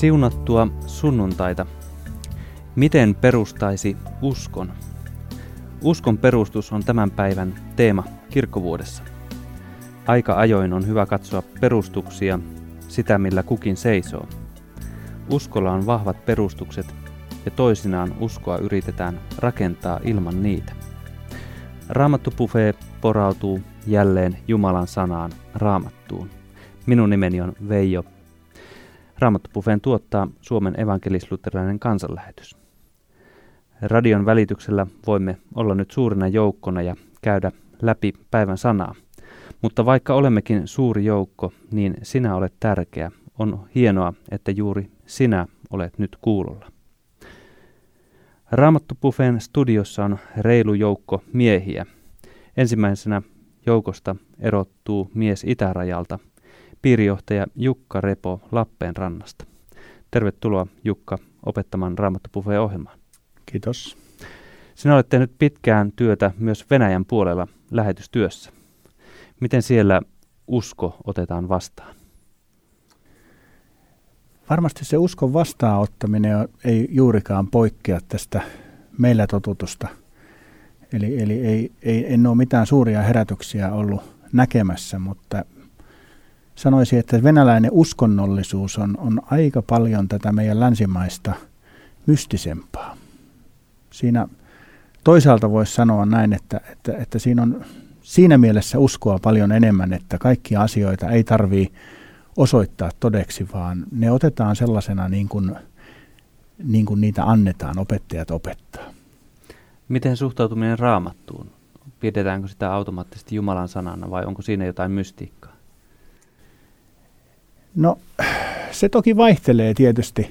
Siunattua sunnuntaita. Miten perustaisi uskon? Uskon perustus on tämän päivän teema kirkkovuodessa. Aika ajoin on hyvä katsoa perustuksia, sitä millä kukin seisoo. Uskolla on vahvat perustukset ja toisinaan uskoa yritetään rakentaa ilman niitä. Raamattu Buffet porautuu jälleen Jumalan sanaan raamattuun. Minun nimeni on Veijo. Raamattu Buffeen tuottaa Suomen evankelisluterilainen kansanlähetys. Radion välityksellä voimme olla nyt suurina joukkona ja käydä läpi päivän sanaa. Mutta vaikka olemmekin suuri joukko, niin sinä olet tärkeä. On hienoa, että juuri sinä olet nyt kuulolla. Raamattu Buffeen studiossa on reilu joukko miehiä. Ensimmäisenä joukosta erottuu mies itärajalta, piirijohtaja Jukka Repo Lappeenrannasta. Tervetuloa Jukka opettamaan Raamattu Buffeen ohjelmaan. Kiitos. Sinä olet tehnyt pitkään työtä myös Venäjän puolella lähetystyössä. Miten siellä usko otetaan vastaan? Varmasti se uskon vastaanottaminen ei juurikaan poikkea tästä meillä totutusta. Eli, eli ei, ei, en ole mitään suuria herätyksiä ollut näkemässä, mutta sanoisin, että venäläinen uskonnollisuus on, on aika paljon tätä meidän länsimaista mystisempaa. Siinä toisaalta voisi sanoa näin, että, että, että siinä on siinä mielessä uskoa paljon enemmän, että kaikkia asioita ei tarvitse osoittaa todeksi, vaan ne otetaan sellaisena niin kuin, niin kuin niitä annetaan, opettajat opettaa. Miten suhtautuminen raamattuun? Pidetäänkö sitä automaattisesti Jumalan sanana vai onko siinä jotain mystiikkaa? No se toki vaihtelee tietysti.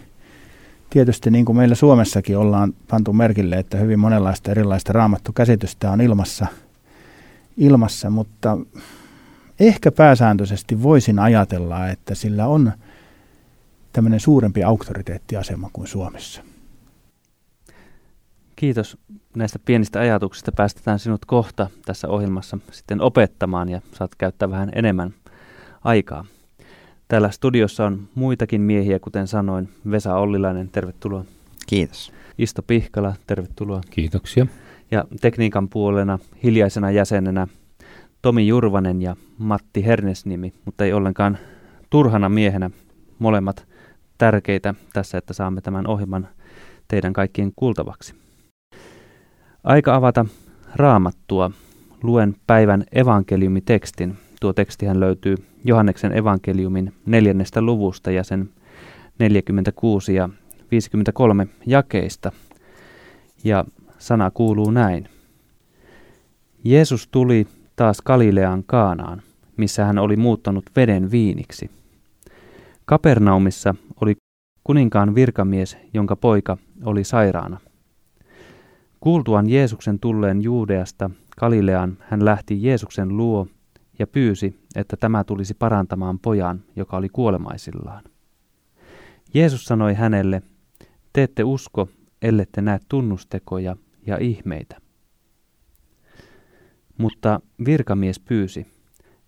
Tietysti niin kuin meillä Suomessakin ollaan pantu merkille, että hyvin monenlaista erilaista raamattukäsitystä on ilmassa, ilmassa mutta ehkä pääsääntöisesti voisin ajatella, että sillä on tämmöinen suurempi auktoriteettiasema kuin Suomessa. Kiitos näistä pienistä ajatuksista. Päästetään sinut kohta tässä ohjelmassa sitten opettamaan ja saat käyttää vähän enemmän aikaa. Täällä studiossa on muitakin miehiä, kuten sanoin. Vesa Ollilainen, tervetuloa. Kiitos. Isto Pihkala, tervetuloa. Kiitoksia. Ja tekniikan puolena hiljaisena jäsenenä Tomi Jurvanen ja Matti Hernesnimi, mutta ei ollenkaan turhana miehenä molemmat tärkeitä tässä, että saamme tämän ohjelman teidän kaikkien kuultavaksi. Aika avata raamattua. Luen päivän evankeliumitekstin. Tuo tekstihän löytyy Johanneksen evankeliumin neljännestä luvusta ja sen 46 ja 53 jakeista. Ja sana kuuluu näin. Jeesus tuli taas Galilean Kaanaan, missä hän oli muuttanut veden viiniksi. Kapernaumissa oli kuninkaan virkamies, jonka poika oli sairaana. Kuultuaan Jeesuksen tulleen Juudeasta Galileaan, hän lähti Jeesuksen luo ja pyysi, että tämä tulisi parantamaan pojan, joka oli kuolemaisillaan. Jeesus sanoi hänelle, te ette usko, ellette näe tunnustekoja ja ihmeitä. Mutta virkamies pyysi,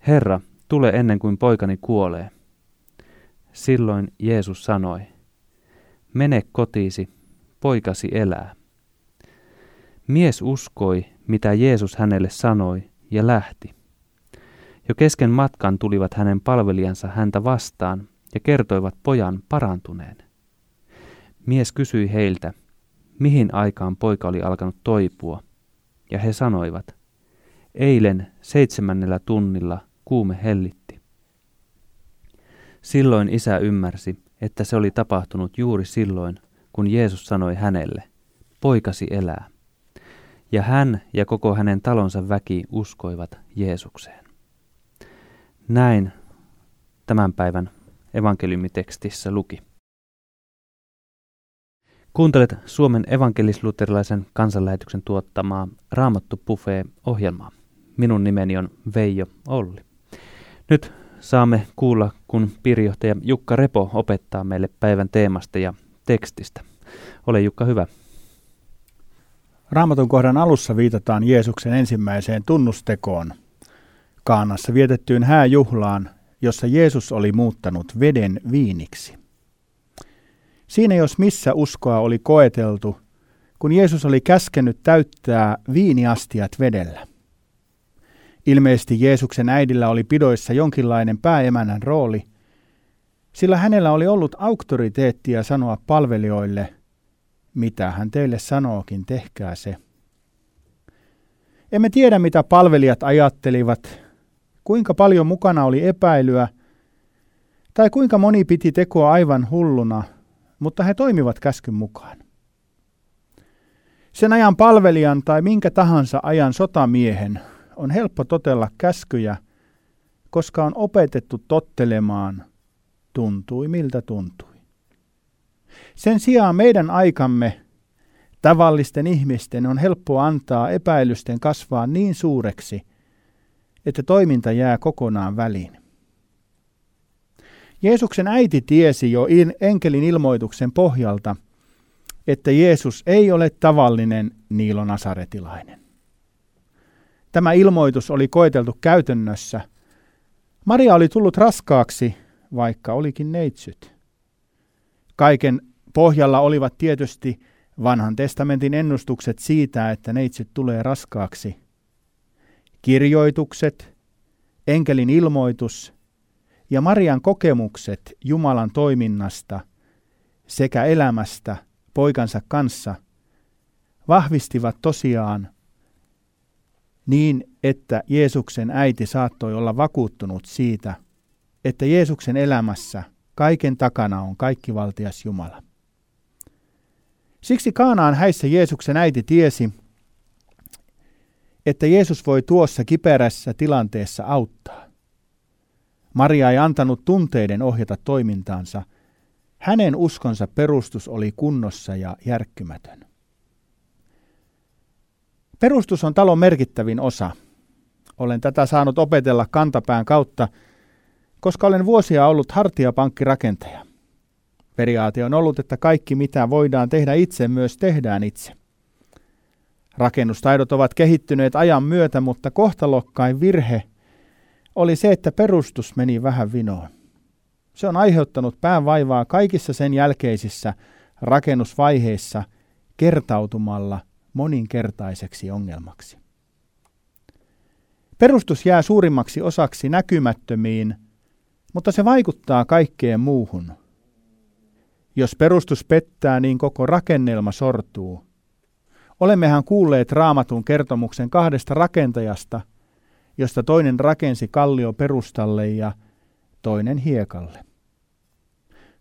Herra, tule ennen kuin poikani kuolee. Silloin Jeesus sanoi, mene kotiisi, poikasi elää. Mies uskoi, mitä Jeesus hänelle sanoi, ja lähti. Jo kesken matkan tulivat hänen palvelijansa häntä vastaan ja kertoivat pojan parantuneen. Mies kysyi heiltä, mihin aikaan poika oli alkanut toipua, ja he sanoivat, eilen seitsemännellä tunnilla kuume hellitti. Silloin isä ymmärsi, että se oli tapahtunut juuri silloin, kun Jeesus sanoi hänelle, poikasi elää. Ja hän ja koko hänen talonsa väki uskoivat Jeesukseen. Näin tämän päivän evankeliumitekstissä luki. Kuuntelet Suomen evankelisluterilaisen kansanlähetyksen tuottamaa Raamattu Buffet-ohjelmaa. Minun nimeni on Veijo Olli. Nyt saamme kuulla, kun piirijohtaja Jukka Repo opettaa meille päivän teemasta ja tekstistä. Ole Jukka hyvä. Raamatun kohdan alussa viitataan Jeesuksen ensimmäiseen tunnustekoon, Kaanassa vietettyyn hääjuhlaan, jossa Jeesus oli muuttanut veden viiniksi. Siinä jos missä uskoa oli koeteltu, kun Jeesus oli käskenyt täyttää viiniastiat vedellä. Ilmeisesti Jeesuksen äidillä oli pidoissa jonkinlainen pääemänän rooli, sillä hänellä oli ollut auktoriteettia sanoa palvelijoille, mitä hän teille sanookin, tehkää se. Emme tiedä, mitä palvelijat ajattelivat, kuinka paljon mukana oli epäilyä, tai kuinka moni piti tekoa aivan hulluna, mutta he toimivat käskyn mukaan. Sen ajan palvelijan tai minkä tahansa ajan sotamiehen on helppo totella käskyjä, koska on opetettu tottelemaan, tuntui miltä tuntui. Sen sijaan meidän aikamme tavallisten ihmisten on helppo antaa epäilysten kasvaa niin suureksi, että toiminta jää kokonaan väliin. Jeesuksen äiti tiesi jo enkelin ilmoituksen pohjalta, että Jeesus ei ole tavallinen Niilo Nasaretilainen. Tämä ilmoitus oli koeteltu käytännössä. Maria oli tullut raskaaksi, vaikka olikin neitsyt. Kaiken pohjalla olivat tietysti vanhan testamentin ennustukset siitä, että neitsyt tulee raskaaksi. Kirjoitukset, enkelin ilmoitus ja Marian kokemukset Jumalan toiminnasta sekä elämästä poikansa kanssa vahvistivat tosiaan niin, että Jeesuksen äiti saattoi olla vakuuttunut siitä, että Jeesuksen elämässä kaiken takana on kaikkivaltias Jumala. Siksi Kaanaan häissä Jeesuksen äiti tiesi, että Jeesus voi tuossa kiperässä tilanteessa auttaa. Maria ei antanut tunteiden ohjata toimintaansa. Hänen uskonsa perustus oli kunnossa ja järkkymätön. Perustus on talon merkittävin osa. Olen tätä saanut opetella kantapään kautta, koska olen vuosia ollut hartiapankkirakentaja. Periaate on ollut, että kaikki mitä voidaan tehdä itse myös tehdään itse. Rakennustaidot ovat kehittyneet ajan myötä, mutta kohtalokkain virhe oli se, että perustus meni vähän vinoon. Se on aiheuttanut päänvaivaa kaikissa sen jälkeisissä rakennusvaiheissa kertautumalla moninkertaiseksi ongelmaksi. Perustus jää suurimmaksi osaksi näkymättömiin, mutta se vaikuttaa kaikkeen muuhun. Jos perustus pettää, niin koko rakennelma sortuu. Olemmehan kuulleet raamatun kertomuksen kahdesta rakentajasta, josta toinen rakensi kallio perustalle ja toinen hiekalle.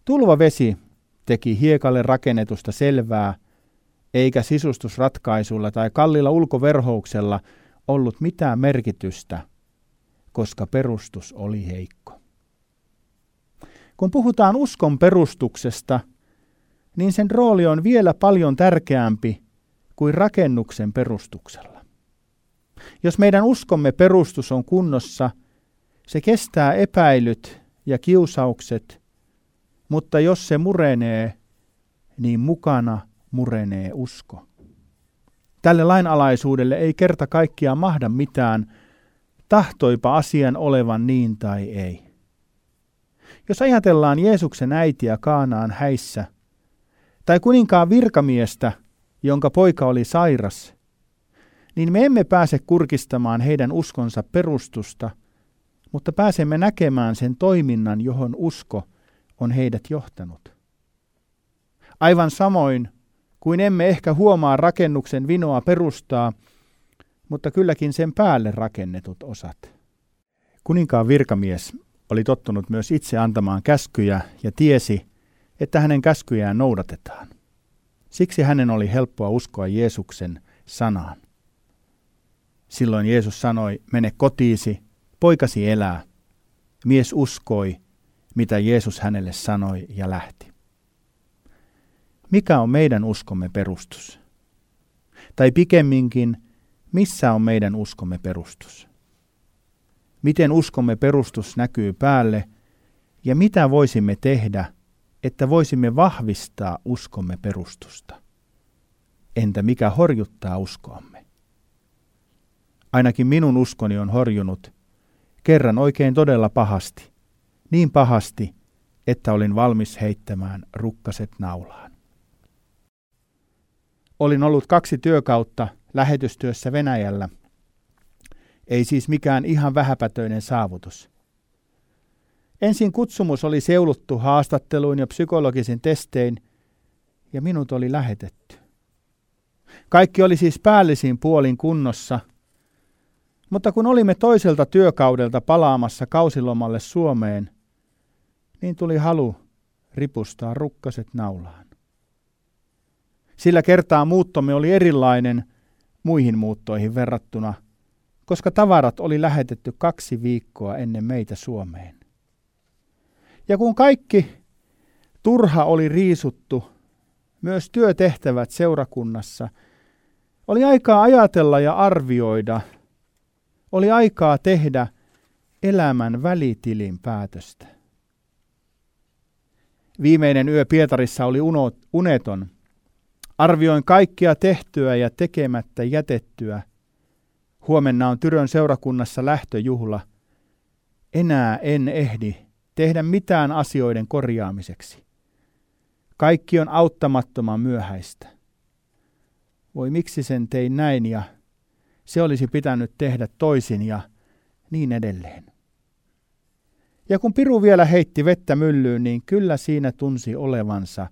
Tulva vesi teki hiekalle rakennetusta selvää, eikä sisustusratkaisulla tai kallilla ulkoverhouksella ollut mitään merkitystä, koska perustus oli heikko. Kun puhutaan uskon perustuksesta, niin sen rooli on vielä paljon tärkeämpi kuin rakennuksen perustuksella. Jos meidän uskomme perustus on kunnossa, se kestää epäilyt ja kiusaukset, mutta jos se murenee, niin mukana murenee usko. Tälle lainalaisuudelle ei kerta kaikkiaan mahda mitään, tahtoipa asian olevan niin tai ei. Jos ajatellaan Jeesuksen äitiä Kaanaan häissä, tai kuninkaan virkamiestä, jonka poika oli sairas, niin me emme pääse kurkistamaan heidän uskonsa perustusta, mutta pääsemme näkemään sen toiminnan, johon usko on heidät johtanut. Aivan samoin kuin emme ehkä huomaa rakennuksen vinoa perustaa, mutta kylläkin sen päälle rakennetut osat. Kuninkaan virkamies oli tottunut myös itse antamaan käskyjä ja tiesi, että hänen käskyjään noudatetaan. Siksi hänen oli helppoa uskoa Jeesuksen sanaan. Silloin Jeesus sanoi, mene kotiisi, poikasi elää. Mies uskoi, mitä Jeesus hänelle sanoi ja lähti. Mikä on meidän uskomme perustus? Tai pikemminkin, missä on meidän uskomme perustus? Miten uskomme perustus näkyy päälle ja mitä voisimme tehdä, että voisimme vahvistaa uskomme perustusta? Entä mikä horjuttaa uskoamme? Ainakin minun uskoni on horjunut kerran oikein todella pahasti, niin pahasti, että olin valmis heittämään rukkaset naulaan. Olin ollut kaksi työkautta lähetystyössä Venäjällä. Ei siis mikään ihan vähäpätöinen saavutus. Ensin kutsumus oli seuluttu haastatteluin ja psykologisin testein, ja minut oli lähetetty. Kaikki oli siis päällisiin puolin kunnossa, mutta kun olimme toiselta työkaudelta palaamassa kausilomalle Suomeen, niin tuli halu ripustaa rukkaset naulaan. Sillä kertaa muuttomme oli erilainen muihin muuttoihin verrattuna, koska tavarat oli lähetetty kaksi viikkoa ennen meitä Suomeen. Ja kun kaikki turha oli riisuttu, myös työtehtävät seurakunnassa, oli aikaa ajatella ja arvioida, oli aikaa tehdä elämän välitilin päätöstä. Viimeinen yö Pietarissa oli uneton. Arvioin kaikkia tehtyä ja tekemättä jätettyä. Huomenna on Tyrön seurakunnassa lähtöjuhla. Enää en ehdi tehdä mitään asioiden korjaamiseksi. Kaikki on auttamattoman myöhäistä. Voi miksi sen tein näin ja se olisi pitänyt tehdä toisin ja niin edelleen. Ja kun Piru vielä heitti vettä myllyyn, niin kyllä siinä tunsi olevansa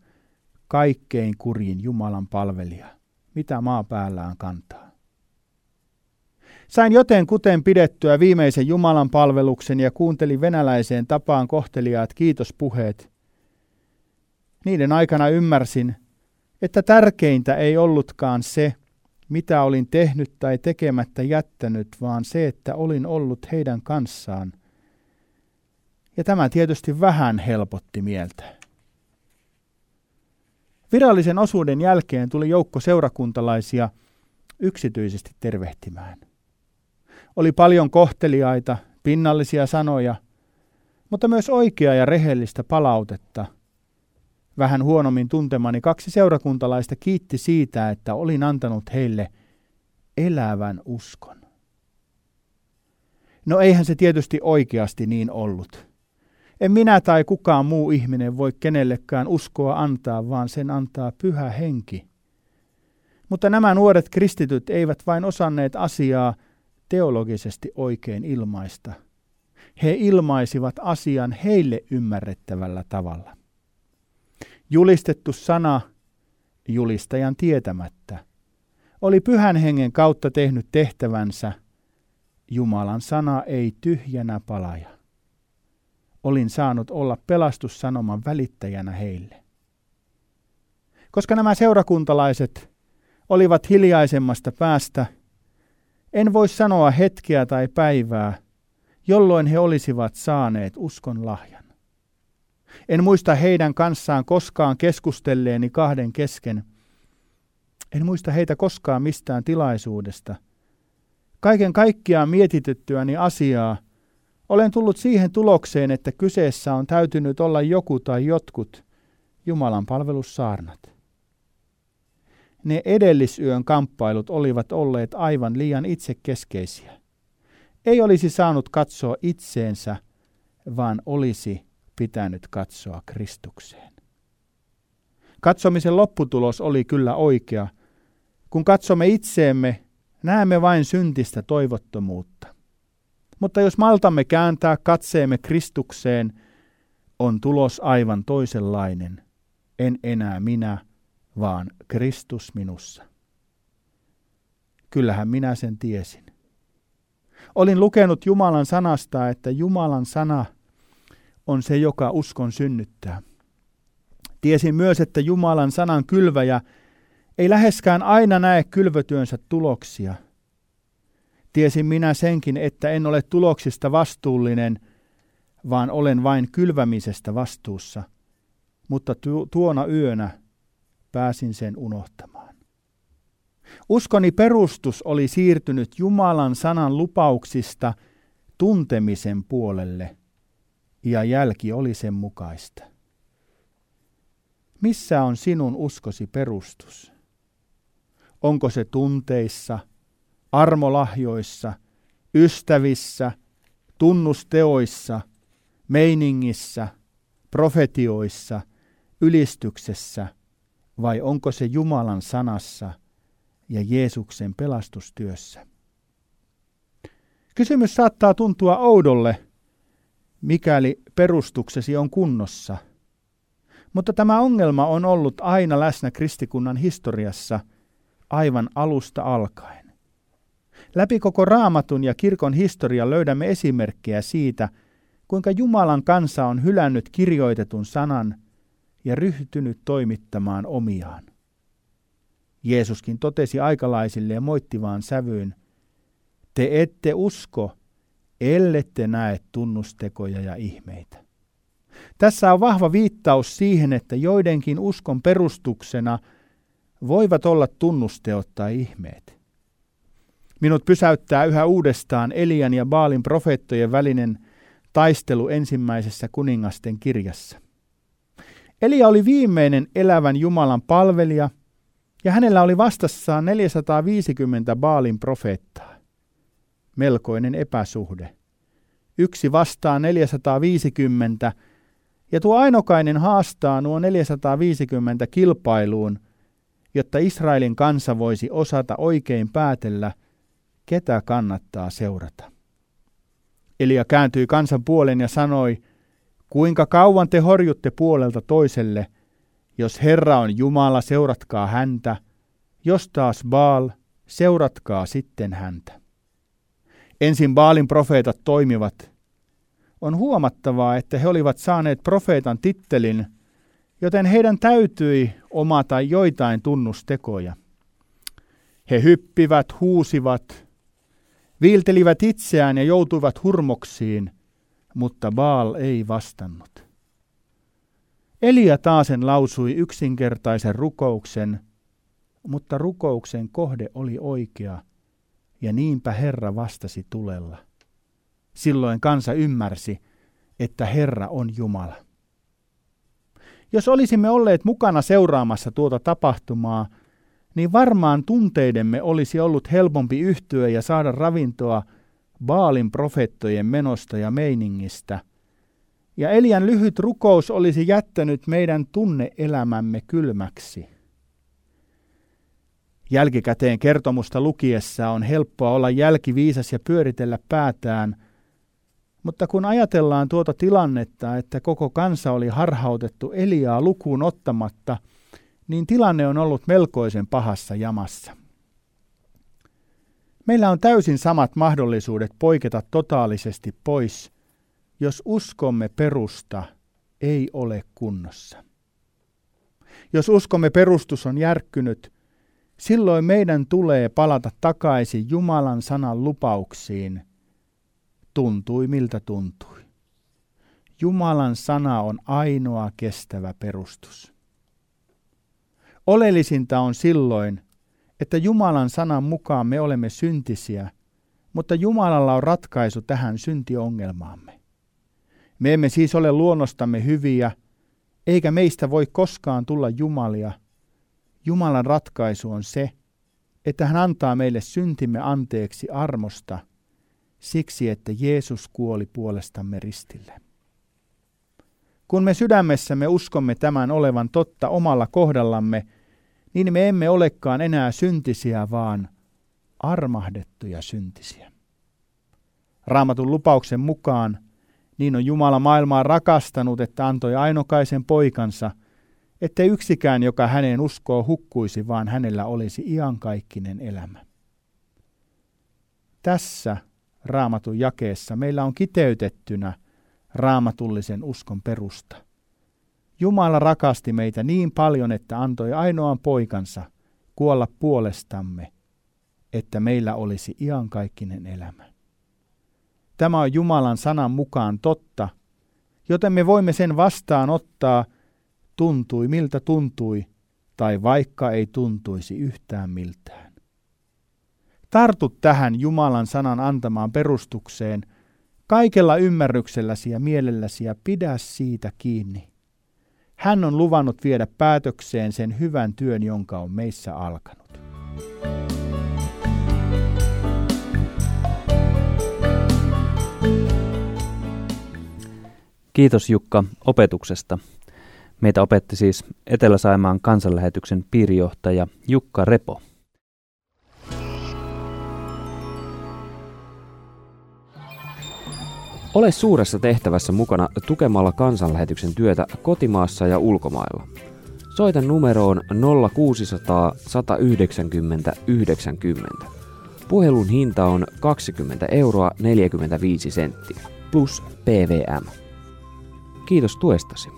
kaikkein kurin Jumalan palvelija, mitä maa päällään kantaa. Sain joten kuten pidettyä viimeisen Jumalan palveluksen ja kuuntelin venäläiseen tapaan kohteliaat kiitospuheet. Niiden aikana ymmärsin, että tärkeintä ei ollutkaan se, mitä olin tehnyt tai tekemättä jättänyt, vaan se, että olin ollut heidän kanssaan. Ja tämä tietysti vähän helpotti mieltä. Virallisen osuuden jälkeen tuli joukko seurakuntalaisia yksityisesti tervehtimään. Oli paljon kohteliaita, pinnallisia sanoja, mutta myös oikeaa ja rehellistä palautetta. Vähän huonommin tuntemani kaksi seurakuntalaista kiitti siitä, että olin antanut heille elävän uskon. No eihän se tietysti oikeasti niin ollut. En minä tai kukaan muu ihminen voi kenellekään uskoa antaa, vaan sen antaa pyhä henki. Mutta nämä nuoret kristityt eivät vain osanneet asiaa teologisesti oikein ilmaista. He ilmaisivat asian heille ymmärrettävällä tavalla. Julistettu sana julistajan tietämättä oli pyhän hengen kautta tehnyt tehtävänsä. Jumalan sana ei tyhjänä palaja. Olin saanut olla pelastussanoman välittäjänä heille. Koska nämä seurakuntalaiset olivat hiljaisemmasta päästä – en voi sanoa hetkeä tai päivää, jolloin he olisivat saaneet uskon lahjan. En muista heidän kanssaan koskaan keskustelleeni kahden kesken. En muista heitä koskaan mistään tilaisuudesta. Kaiken kaikkiaan mietityttyäni asiaa, olen tullut siihen tulokseen, että kyseessä on täytynyt olla joku tai jotkut Jumalan palvelussaarnat ne edellisyön kamppailut olivat olleet aivan liian itsekeskeisiä. Ei olisi saanut katsoa itseensä, vaan olisi pitänyt katsoa Kristukseen. Katsomisen lopputulos oli kyllä oikea. Kun katsomme itseemme, näemme vain syntistä toivottomuutta. Mutta jos maltamme kääntää katseemme Kristukseen, on tulos aivan toisenlainen. En enää minä, vaan Kristus minussa. Kyllähän minä sen tiesin. Olin lukenut Jumalan sanasta, että Jumalan sana on se, joka uskon synnyttää. Tiesin myös, että Jumalan sanan kylväjä ei läheskään aina näe kylvötyönsä tuloksia. Tiesin minä senkin, että en ole tuloksista vastuullinen, vaan olen vain kylvämisestä vastuussa. Mutta tuona yönä pääsin sen unohtamaan. Uskoni perustus oli siirtynyt Jumalan sanan lupauksista tuntemisen puolelle, ja jälki oli sen mukaista. Missä on sinun uskosi perustus? Onko se tunteissa, armolahjoissa, ystävissä, tunnusteoissa, meiningissä, profetioissa, ylistyksessä vai onko se Jumalan sanassa ja Jeesuksen pelastustyössä? Kysymys saattaa tuntua oudolle, mikäli perustuksesi on kunnossa. Mutta tämä ongelma on ollut aina läsnä kristikunnan historiassa aivan alusta alkaen. Läpi koko raamatun ja kirkon historia löydämme esimerkkejä siitä, kuinka Jumalan kansa on hylännyt kirjoitetun sanan ja ryhtynyt toimittamaan omiaan. Jeesuskin totesi aikalaisille moittivaan sävyyn, te ette usko, ellette näe tunnustekoja ja ihmeitä. Tässä on vahva viittaus siihen, että joidenkin uskon perustuksena voivat olla tunnusteot tai ihmeet. Minut pysäyttää yhä uudestaan Elian ja Baalin profeettojen välinen taistelu ensimmäisessä kuningasten kirjassa. Elia oli viimeinen elävän Jumalan palvelija, ja hänellä oli vastassaan 450 Baalin profeettaa. Melkoinen epäsuhde. Yksi vastaa 450, ja tuo ainokainen haastaa nuo 450 kilpailuun, jotta Israelin kansa voisi osata oikein päätellä, ketä kannattaa seurata. Elia kääntyi kansan puolen ja sanoi, kuinka kauan te horjutte puolelta toiselle, jos Herra on Jumala, seuratkaa häntä, jos taas Baal, seuratkaa sitten häntä. Ensin Baalin profeetat toimivat. On huomattavaa, että he olivat saaneet profeetan tittelin, joten heidän täytyi omata joitain tunnustekoja. He hyppivät, huusivat, viiltelivät itseään ja joutuivat hurmoksiin, mutta Baal ei vastannut. Elia taasen lausui yksinkertaisen rukouksen, mutta rukouksen kohde oli oikea, ja niinpä Herra vastasi tulella. Silloin kansa ymmärsi, että Herra on Jumala. Jos olisimme olleet mukana seuraamassa tuota tapahtumaa, niin varmaan tunteidemme olisi ollut helpompi yhtyä ja saada ravintoa Baalin profettojen menosta ja meiningistä. Ja Elian lyhyt rukous olisi jättänyt meidän tunneelämämme kylmäksi. Jälkikäteen kertomusta lukiessa on helppoa olla jälkiviisas ja pyöritellä päätään, mutta kun ajatellaan tuota tilannetta, että koko kansa oli harhautettu Eliaa lukuun ottamatta – niin tilanne on ollut melkoisen pahassa jamassa. Meillä on täysin samat mahdollisuudet poiketa totaalisesti pois, jos uskomme perusta ei ole kunnossa. Jos uskomme perustus on järkkynyt, silloin meidän tulee palata takaisin Jumalan sanan lupauksiin. Tuntui miltä tuntui. Jumalan sana on ainoa kestävä perustus. Oleellisinta on silloin, että Jumalan sanan mukaan me olemme syntisiä, mutta Jumalalla on ratkaisu tähän syntiongelmaamme. Me emme siis ole luonnostamme hyviä, eikä meistä voi koskaan tulla Jumalia. Jumalan ratkaisu on se, että hän antaa meille syntimme anteeksi armosta, siksi että Jeesus kuoli puolestamme ristille. Kun me sydämessämme uskomme tämän olevan totta omalla kohdallamme, niin me emme olekaan enää syntisiä, vaan armahdettuja syntisiä. Raamatun lupauksen mukaan niin on Jumala maailmaa rakastanut, että antoi ainokaisen poikansa, että yksikään, joka häneen uskoo, hukkuisi, vaan hänellä olisi iankaikkinen elämä. Tässä raamatun jakeessa meillä on kiteytettynä raamatullisen uskon perusta. Jumala rakasti meitä niin paljon, että antoi ainoan poikansa kuolla puolestamme, että meillä olisi iankaikkinen elämä. Tämä on Jumalan sanan mukaan totta, joten me voimme sen vastaanottaa, tuntui miltä tuntui, tai vaikka ei tuntuisi yhtään miltään. Tartu tähän Jumalan sanan antamaan perustukseen kaikella ymmärrykselläsi ja mielelläsi ja pidä siitä kiinni. Hän on luvannut viedä päätökseen sen hyvän työn, jonka on meissä alkanut. Kiitos Jukka opetuksesta. Meitä opetti siis Etelä-Saimaan kansanlähetyksen piirijohtaja Jukka Repo. Ole suuressa tehtävässä mukana tukemalla kansanlähetyksen työtä kotimaassa ja ulkomailla. Soita numeroon 0600 190 90. Puhelun hinta on 20 euroa 45 senttiä plus PVM. Kiitos tuestasi.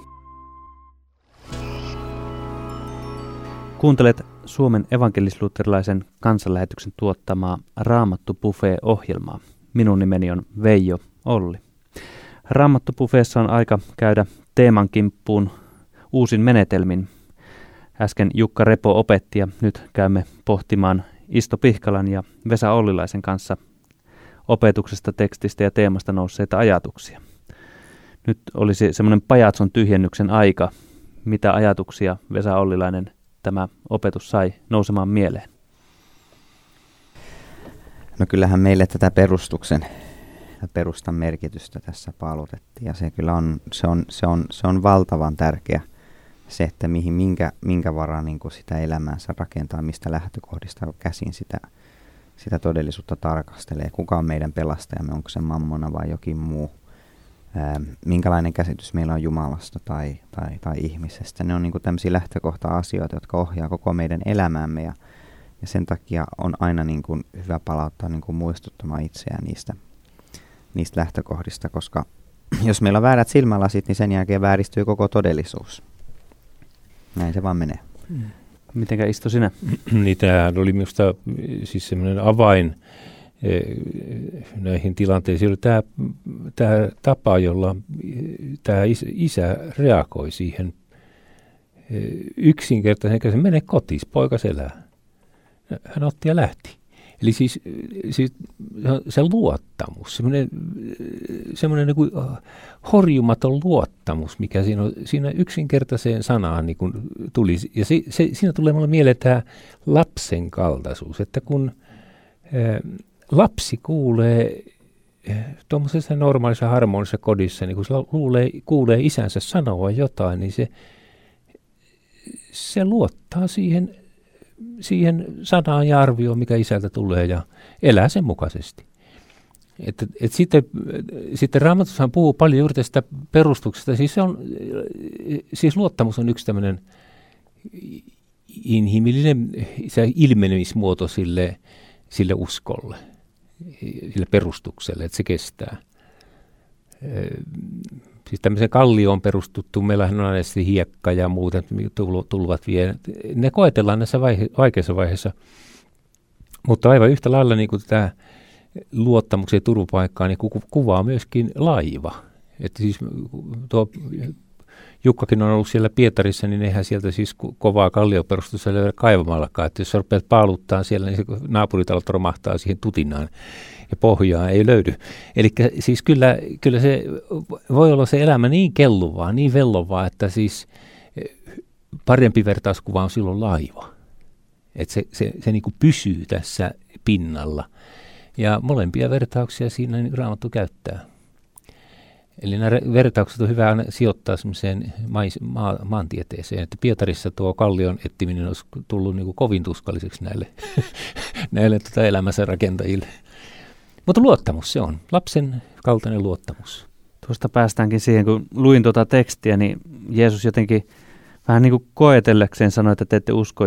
Kuuntelet Suomen evankelisluterilaisen kansanlähetyksen tuottamaa Raamattu Buffet-ohjelmaa. Minun nimeni on Veijo Olli. Raamattu Buffeessa on aika käydä teeman kimppuun uusin menetelmin. Äsken Jukka Repo opetti ja nyt käymme pohtimaan Isto Pihkalan ja Vesa Ollilaisen kanssa opetuksesta, tekstistä ja teemasta nousseita ajatuksia. Nyt olisi semmoinen pajatson tyhjennyksen aika. Mitä ajatuksia Vesa Ollilainen tämä opetus sai nousemaan mieleen? No kyllähän meille tätä perustuksen perustan merkitystä tässä paalutettiin ja se kyllä on, se on, se on, se on valtavan tärkeä se, että mihin, minkä, minkä varaa niin sitä elämäänsä rakentaa, mistä lähtökohdista käsin sitä, sitä todellisuutta tarkastelee. Kuka on meidän pelastajamme, onko se mammona vai jokin muu. Ää, minkälainen käsitys meillä on Jumalasta tai, tai, tai ihmisestä. Ne on niin tämmöisiä lähtökohta-asioita, jotka ohjaa koko meidän elämäämme ja, ja sen takia on aina niin kuin hyvä palauttaa niin kuin muistuttamaan itseään niistä, niistä lähtökohdista, koska jos meillä on väärät silmälasit, niin sen jälkeen vääristyy koko todellisuus. Näin se vaan menee. Mm. Mitenkä istu sinä? niin tämähän oli minusta siis semmoinen avain eh, näihin tilanteisiin. Tämä, tämä tapa, jolla tämä isä reagoi siihen eh, yksinkertaisen, se menee kotiin, poika elää. Hän otti ja lähti. Eli siis, siis se luottamus, semmoinen, semmoinen niin kuin horjumaton luottamus, mikä siinä, on, siinä yksinkertaiseen sanaan niin kuin tuli. Ja se, se, siinä tulee mulle mieleen tämä lapsen kaltaisuus, että kun ä, lapsi kuulee tuommoisessa normaalissa harmonisessa kodissa, niin kun se luulee, kuulee isänsä sanoa jotain, niin se, se luottaa siihen siihen sanaan ja arvioon, mikä isältä tulee ja elää sen mukaisesti. Et, et sitten, sitten Raamatushan puhuu paljon juuri tästä perustuksesta. Siis, se on, siis luottamus on yksi tämmöinen inhimillinen se ilmenemismuoto sille, sille uskolle, sille perustukselle, että se kestää siis tämmöiseen kallioon perustuttu, meillähän on aina hiekka ja muut, tulvat vie. Ne koetellaan näissä vaihe, vaikeissa vaiheissa, mutta aivan yhtä lailla niin kuin tämä luottamuksen turvapaikkaa, niin ku, kuvaa myöskin laiva. Että siis tuo Jukkakin on ollut siellä Pietarissa, niin eihän sieltä siis kovaa kallioperustusta löydä kaivamallakaan. Että jos sä rupeat paaluttaa siellä, niin se naapuritalot romahtaa siihen tutinaan ja pohjaa ei löydy. Eli siis kyllä, kyllä se voi olla se elämä niin kelluvaa, niin vellovaa, että siis eh, parempi vertauskuva on silloin laiva. Että se, se, se niin pysyy tässä pinnalla. Ja molempia vertauksia siinä niin Raamattu käyttää. Eli nämä vertaukset on hyvä sijoittaa semmoiseen ma- maantieteeseen, että Pietarissa tuo kallion ettiminen olisi tullut niin kovin tuskalliseksi näille, näille tota elämänsä rakentajille. Mutta luottamus se on, lapsen kaltainen luottamus. Tuosta päästäänkin siihen, kun luin tuota tekstiä, niin Jeesus jotenkin vähän niin kuin koetellekseen sanoi, että te ette usko,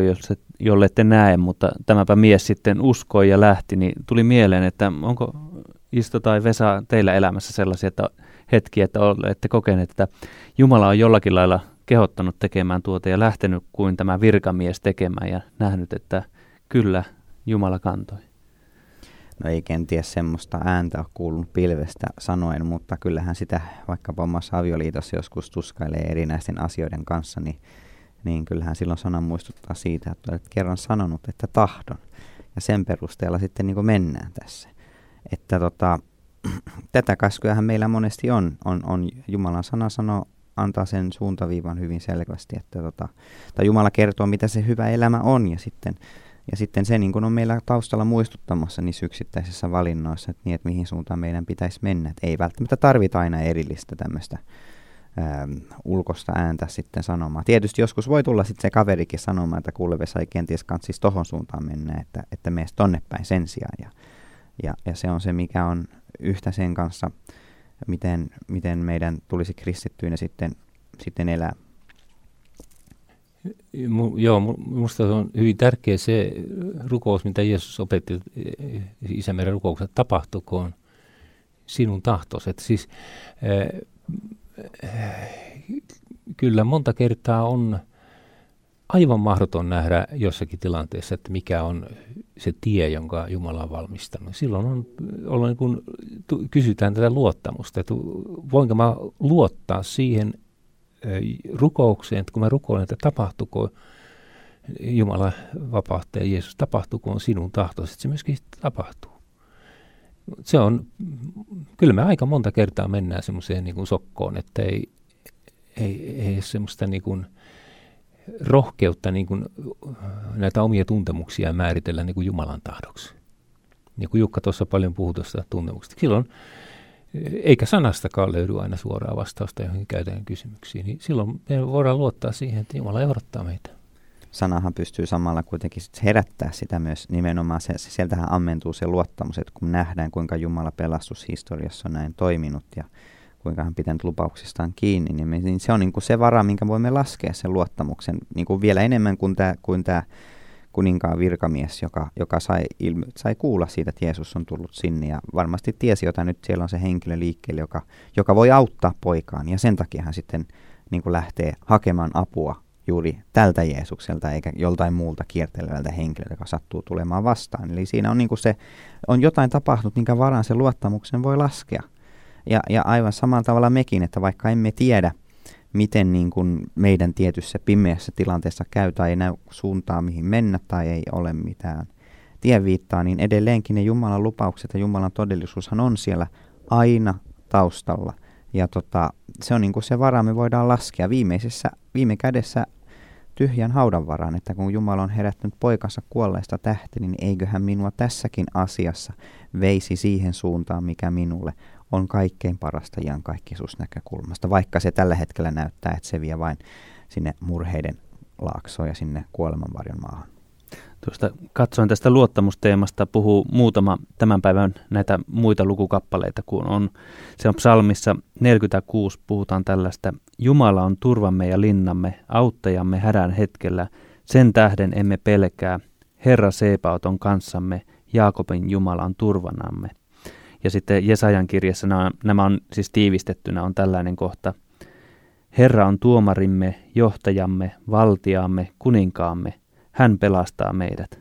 jolle ette näe, mutta tämäpä mies sitten uskoi ja lähti, niin tuli mieleen, että onko Isto tai Vesa teillä elämässä sellaisia että hetkiä, että olette kokeneet, että Jumala on jollakin lailla kehottanut tekemään tuota ja lähtenyt kuin tämä virkamies tekemään ja nähnyt, että kyllä Jumala kantoi. No ei kenties semmoista ääntä ole kuulunut pilvestä sanoen, mutta kyllähän sitä vaikkapa omassa avioliitossa joskus tuskailee erinäisten asioiden kanssa, niin, niin kyllähän silloin sanan muistuttaa siitä, että olet kerran sanonut, että tahdon. Ja sen perusteella sitten niin mennään tässä. Että tota, tätä kaskujahan meillä monesti on. on, on Jumalan sana sanoo, antaa sen suuntaviivan hyvin selvästi, että tota, tai Jumala kertoo, mitä se hyvä elämä on, ja sitten, ja sitten se niin kuin on meillä taustalla muistuttamassa niissä yksittäisissä valinnoissa, että, niin, että mihin suuntaan meidän pitäisi mennä. Että ei välttämättä tarvita aina erillistä tämmöistä ähm, ulkosta ääntä sitten sanomaan. Tietysti joskus voi tulla sitten se kaverikin sanomaan, että kuule Vesa ei kenties kanssisi tohon suuntaan mennä, että, että mene tonne päin sen sijaan. Ja, ja, ja se on se, mikä on yhtä sen kanssa, miten, miten meidän tulisi kristittyinä sitten, sitten elää. Joo, minusta on hyvin tärkeä se rukous, mitä Jeesus opetti Isämeren rukouksessa, tapahtukoon sinun tahtos. Että siis, äh, kyllä monta kertaa on aivan mahdoton nähdä jossakin tilanteessa, että mikä on se tie, jonka Jumala on valmistanut. Silloin on, on niin kun kysytään tätä luottamusta, että voinko mä luottaa siihen rukoukseen, että kun mä rukoilen, että tapahtuko Jumala vapautta ja Jeesus, tapahtukoon sinun tahtosi, että se myöskin tapahtuu. Se on, kyllä me aika monta kertaa mennään semmoiseen niin kuin sokkoon, että ei, ei, ei semmoista niin kuin rohkeutta niin kuin näitä omia tuntemuksia määritellä niin kuin Jumalan tahdoksi. Niin kuin Jukka tuossa paljon puhui tuosta tuntemuksesta. Silloin eikä sanastakaan löydy aina suoraa vastausta johonkin käytännön kysymyksiin, niin silloin me voidaan luottaa siihen, että Jumala johdattaa meitä. Sanahan pystyy samalla kuitenkin sit herättää sitä myös nimenomaan, se, se, sieltähän ammentuu se luottamus, että kun nähdään kuinka Jumala pelastushistoriassa on näin toiminut ja kuinka hän pitänyt lupauksistaan kiinni, niin, me, niin se on niin kuin se vara, minkä voimme laskea sen luottamuksen niin kuin vielä enemmän kuin tämä, kuin kuninkaan virkamies, joka, joka sai, ilme, sai kuulla siitä, että Jeesus on tullut sinne ja varmasti tiesi, jota nyt siellä on se henkilö liikkeelle, joka, joka voi auttaa poikaan ja sen takia hän sitten niin kuin lähtee hakemaan apua juuri tältä Jeesukselta eikä joltain muulta kiertelevältä henkilöltä, joka sattuu tulemaan vastaan. Eli siinä on, niin kuin se, on jotain tapahtunut, minkä varaan se luottamuksen voi laskea. Ja, ja aivan samalla tavalla mekin, että vaikka emme tiedä, miten niin kuin meidän tietyssä pimeässä tilanteessa käy tai ei näy suuntaa mihin mennä tai ei ole mitään tieviittaa, niin edelleenkin ne Jumalan lupaukset ja Jumalan todellisuushan on siellä aina taustalla. Ja tota, se on niin kuin se vara, me voidaan laskea viimeisessä, viime kädessä tyhjän haudan varaan, että kun Jumala on herättänyt poikansa kuolleesta tähti, niin eiköhän minua tässäkin asiassa veisi siihen suuntaan, mikä minulle on kaikkein parasta iankaikkisuusnäkökulmasta, vaikka se tällä hetkellä näyttää, että se vie vain sinne murheiden laaksoon ja sinne kuolemanvarjon maahan. Tuosta katsoin tästä luottamusteemasta, puhuu muutama tämän päivän näitä muita lukukappaleita, kun on, se on psalmissa 46, puhutaan tällaista, Jumala on turvamme ja linnamme, auttajamme hädän hetkellä, sen tähden emme pelkää, Herra Seepaut on kanssamme, Jaakobin Jumala on turvanamme. Ja sitten Jesajan kirjassa nämä, nämä on siis tiivistettynä on tällainen kohta. Herra on tuomarimme, johtajamme, valtiaamme, kuninkaamme. Hän pelastaa meidät.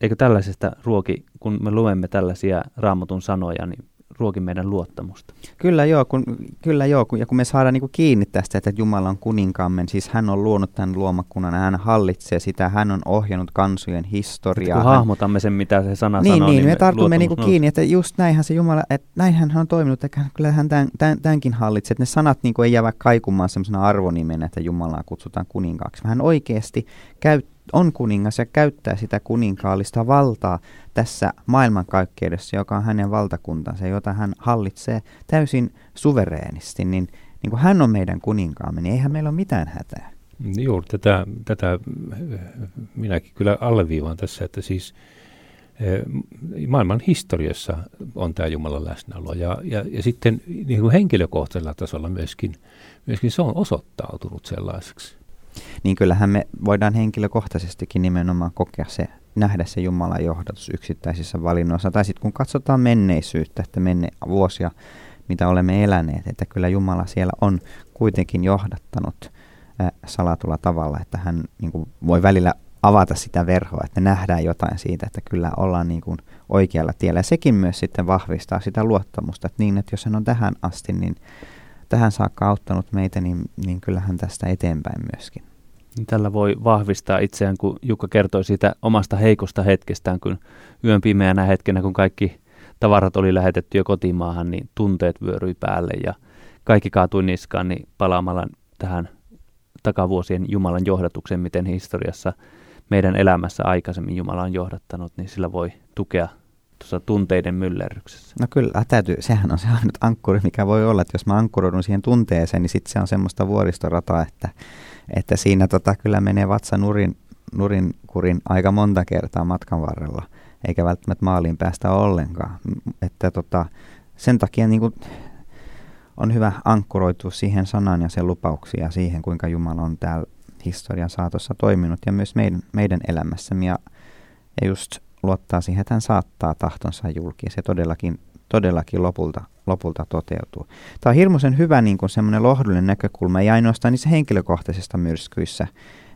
Eikö tällaisesta ruoki, kun me luemme tällaisia raamatun sanoja, niin ruoki meidän luottamusta. Kyllä joo, kun, kyllä joo kun, ja kun me saadaan niin kuin kiinni tästä, että Jumala on kuninkaamme, siis hän on luonut tämän luomakunnan, hän hallitsee sitä, hän on ohjannut kansojen historiaa. Että kun hahmotamme sen, mitä se sana niin, sanoo, niin, niin me tartumme niin kuin kiinni, että just näinhän se Jumala, että näinhän hän on toiminut, että kyllä hän tämän, tämän, tämänkin hallitsee, että ne sanat niin kuin ei jää kaikumaan sellaisena arvonimenä, että Jumalaa kutsutaan kuninkaaksi, hän oikeasti käyttää on kuningas ja käyttää sitä kuninkaallista valtaa tässä maailmankaikkeudessa, joka on hänen valtakuntansa, jota hän hallitsee täysin suvereenisti, niin, niin kuin hän on meidän kuninkaamme, niin eihän meillä ole mitään hätää. Juuri tätä, tätä minäkin kyllä alleviivaan tässä, että siis eh, maailman historiassa on tämä Jumalan läsnäolo ja, ja, ja sitten niin kuin henkilökohtaisella tasolla myöskin, myöskin se on osoittautunut sellaiseksi niin kyllähän me voidaan henkilökohtaisestikin nimenomaan kokea se, nähdä se Jumalan johdatus yksittäisissä valinnoissa. Tai sitten kun katsotaan menneisyyttä, että menne vuosia, mitä olemme eläneet, että kyllä Jumala siellä on kuitenkin johdattanut salatulla tavalla, että hän niin kuin, voi välillä avata sitä verhoa, että nähdään jotain siitä, että kyllä ollaan niin kuin oikealla tiellä. Ja sekin myös sitten vahvistaa sitä luottamusta, että niin, että jos hän on tähän asti, niin tähän saakka auttanut meitä, niin, niin kyllähän tästä eteenpäin myöskin. Niin tällä voi vahvistaa itseään, kun Jukka kertoi siitä omasta heikosta hetkestään, kun yön pimeänä hetkenä, kun kaikki tavarat oli lähetetty jo kotimaahan, niin tunteet vyöryi päälle ja kaikki kaatui niskaan, niin palaamalla tähän takavuosien Jumalan johdatukseen, miten historiassa meidän elämässä aikaisemmin Jumala on johdattanut, niin sillä voi tukea tuossa tunteiden myllerryksessä? No kyllä, täytyy, sehän on se ainut ankkuri, mikä voi olla, että jos mä ankkuroidun siihen tunteeseen, niin sitten se on semmoista vuoristorataa, että, että siinä tota, kyllä menee vatsa nurin, nurin kurin aika monta kertaa matkan varrella, eikä välttämättä maaliin päästä ollenkaan. Että tota, sen takia niin kuin, on hyvä ankkuroitua siihen sanaan ja sen lupauksiin ja siihen, kuinka Jumala on täällä historian saatossa toiminut ja myös meidän, meidän elämässämme. Ja, ja just luottaa siihen, että hän saattaa tahtonsa julki ja se todellakin, todellakin lopulta, lopulta toteutuu. Tämä on hirmuisen hyvä niin kuin semmoinen lohdullinen näkökulma, ei ainoastaan niissä henkilökohtaisissa myrskyissä,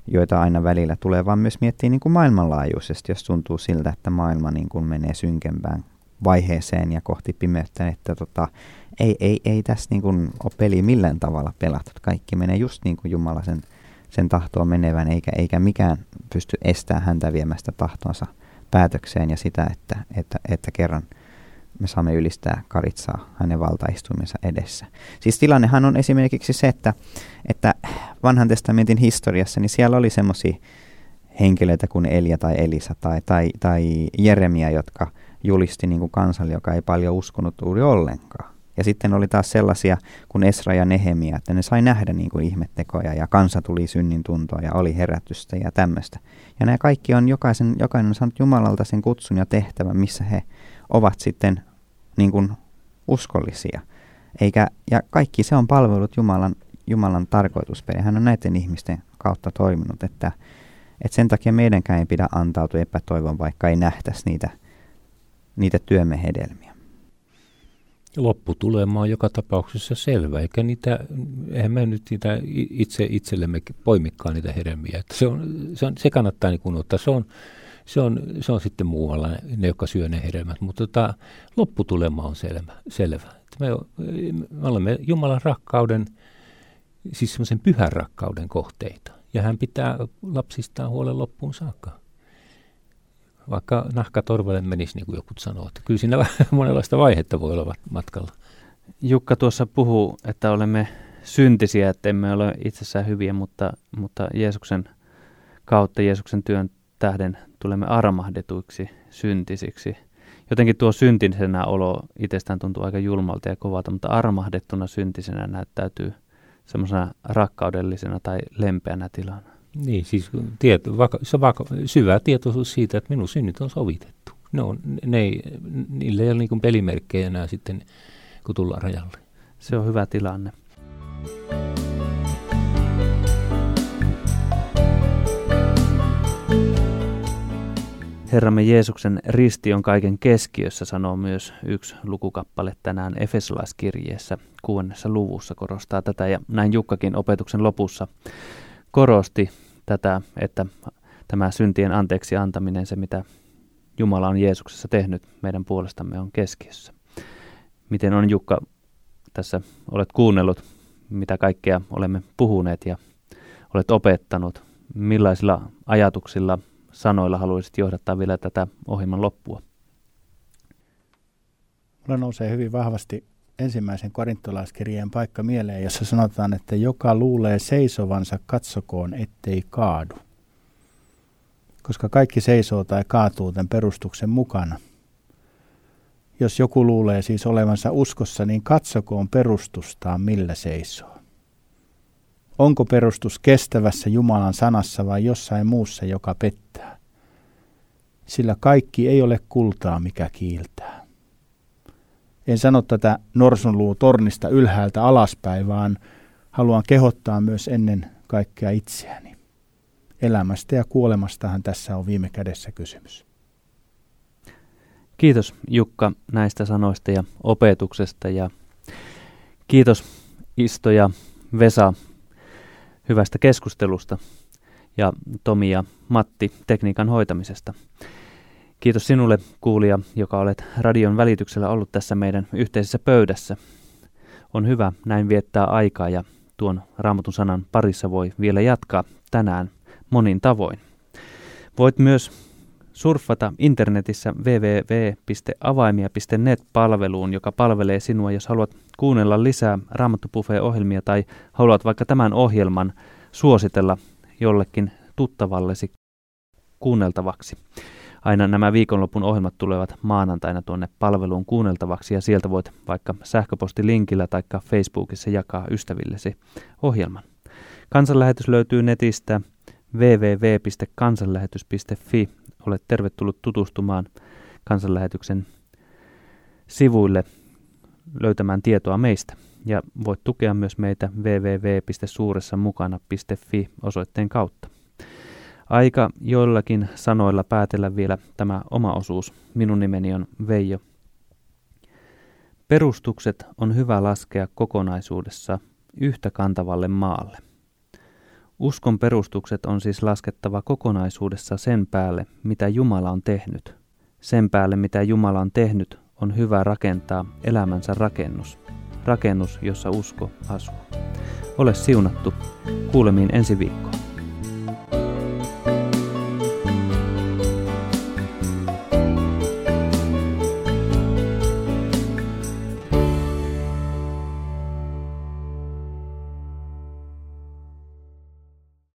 joita aina välillä tulee, vaan myös miettii niin kuin maailmanlaajuisesti, jos tuntuu siltä, että maailma niin kuin menee synkempään vaiheeseen ja kohti pimeyttä, että tota, ei, ei, ei tässä niin kuin ole peli millään tavalla pelattu. Kaikki menee just niin kuin Jumala sen, sen tahtoa menevän, eikä, eikä mikään pysty estämään häntä viemästä tahtonsa päätökseen ja sitä, että, että, että kerran me saamme ylistää karitsaa hänen valtaistuimensa edessä. Siis tilannehan on esimerkiksi se, että, että vanhan testamentin historiassa, niin siellä oli semmoisia henkilöitä kuin Elia tai Elisa tai, tai, tai Jeremia, jotka julisti niin kuin kansalle, joka ei paljon uskonut juuri ollenkaan. Ja sitten oli taas sellaisia kuin Esra ja Nehemia, että ne sai nähdä niin kuin ihmettekoja ja kansa tuli synnin tuntoa ja oli herätystä ja tämmöistä. Ja nämä kaikki on jokaisen, jokainen on saanut Jumalalta sen kutsun ja tehtävän, missä he ovat sitten niin kuin uskollisia. Eikä, ja kaikki se on palvelut Jumalan, Jumalan tarkoitusperi. Hän on näiden ihmisten kautta toiminut, että, että sen takia meidänkään ei pidä antautua epätoivon, vaikka ei nähtäisi niitä, niitä työmme hedelmiä lopputulema on joka tapauksessa selvä, eikä niitä, eihän me nyt niitä itse itsellemme poimikkaan niitä hedelmiä. Että se, on, se, on, se kannattaa niin ottaa. Se on, se, on, se on sitten muualla ne, jotka syö ne hedelmät, mutta tota, lopputulema on selvä. selvä. Me, me olemme Jumalan rakkauden, siis semmoisen pyhän rakkauden kohteita. Ja hän pitää lapsistaan huolen loppuun saakka vaikka nahka torvelle menisi, niin kuin joku sanoo. Että kyllä siinä monenlaista vaihetta voi olla matkalla. Jukka tuossa puhuu, että olemme syntisiä, että emme ole itsessään hyviä, mutta, mutta Jeesuksen kautta, Jeesuksen työn tähden tulemme armahdetuiksi syntisiksi. Jotenkin tuo syntisenä olo itsestään tuntuu aika julmalta ja kovalta, mutta armahdettuna syntisenä näyttäytyy semmoisena rakkaudellisena tai lempeänä tilana. Niin, siis tieto, vaka, se vaka, syvä tietoisuus siitä, että minun synnit on sovitettu. Ne ne niille ei ole niin pelimerkkejä enää sitten, kun tullaan rajalle. Se on hyvä tilanne. Herramme Jeesuksen risti on kaiken keskiössä, sanoo myös yksi lukukappale tänään Efesolaiskirjeessä kuudennessa luvussa korostaa tätä. Ja näin Jukkakin opetuksen lopussa korosti tätä, että tämä syntien anteeksi antaminen, se mitä Jumala on Jeesuksessa tehnyt meidän puolestamme on keskiössä. Miten on Jukka, tässä olet kuunnellut, mitä kaikkea olemme puhuneet ja olet opettanut, millaisilla ajatuksilla, sanoilla haluaisit johdattaa vielä tätä ohjelman loppua? Mulla nousee hyvin vahvasti ensimmäisen korintolaiskirjeen paikka mieleen, jossa sanotaan, että joka luulee seisovansa, katsokoon, ettei kaadu. Koska kaikki seisoo tai kaatuu tämän perustuksen mukana. Jos joku luulee siis olevansa uskossa, niin katsokoon perustustaan, millä seisoo. Onko perustus kestävässä Jumalan sanassa vai jossain muussa, joka pettää? Sillä kaikki ei ole kultaa, mikä kiiltää. En sano tätä norsunluu tornista ylhäältä alaspäin, vaan haluan kehottaa myös ennen kaikkea itseäni. Elämästä ja kuolemastahan tässä on viime kädessä kysymys. Kiitos Jukka näistä sanoista ja opetuksesta ja kiitos Isto ja Vesa hyvästä keskustelusta ja Tomi ja Matti tekniikan hoitamisesta. Kiitos sinulle kuulija, joka olet radion välityksellä ollut tässä meidän yhteisessä pöydässä. On hyvä näin viettää aikaa ja tuon raamatun sanan parissa voi vielä jatkaa tänään monin tavoin. Voit myös surffata internetissä www.avaimia.net-palveluun, joka palvelee sinua, jos haluat kuunnella lisää Raamattupuffeen-ohjelmia tai haluat vaikka tämän ohjelman suositella jollekin tuttavallesi kuunneltavaksi. Aina nämä viikonlopun ohjelmat tulevat maanantaina tuonne palveluun kuunneltavaksi ja sieltä voit vaikka sähköpostilinkillä tai Facebookissa jakaa ystävillesi ohjelman. Kansanlähetys löytyy netistä www.kansanlähetys.fi. Olet tervetullut tutustumaan kansanlähetyksen sivuille löytämään tietoa meistä. Ja voit tukea myös meitä www.suuressamukana.fi osoitteen kautta. Aika joillakin sanoilla päätellä vielä tämä oma osuus. Minun nimeni on Veijo. Perustukset on hyvä laskea kokonaisuudessa yhtä kantavalle maalle. Uskon perustukset on siis laskettava kokonaisuudessa sen päälle, mitä Jumala on tehnyt. Sen päälle, mitä Jumala on tehnyt, on hyvä rakentaa elämänsä rakennus. Rakennus, jossa usko asuu. Ole siunattu. Kuulemiin ensi viikkoon.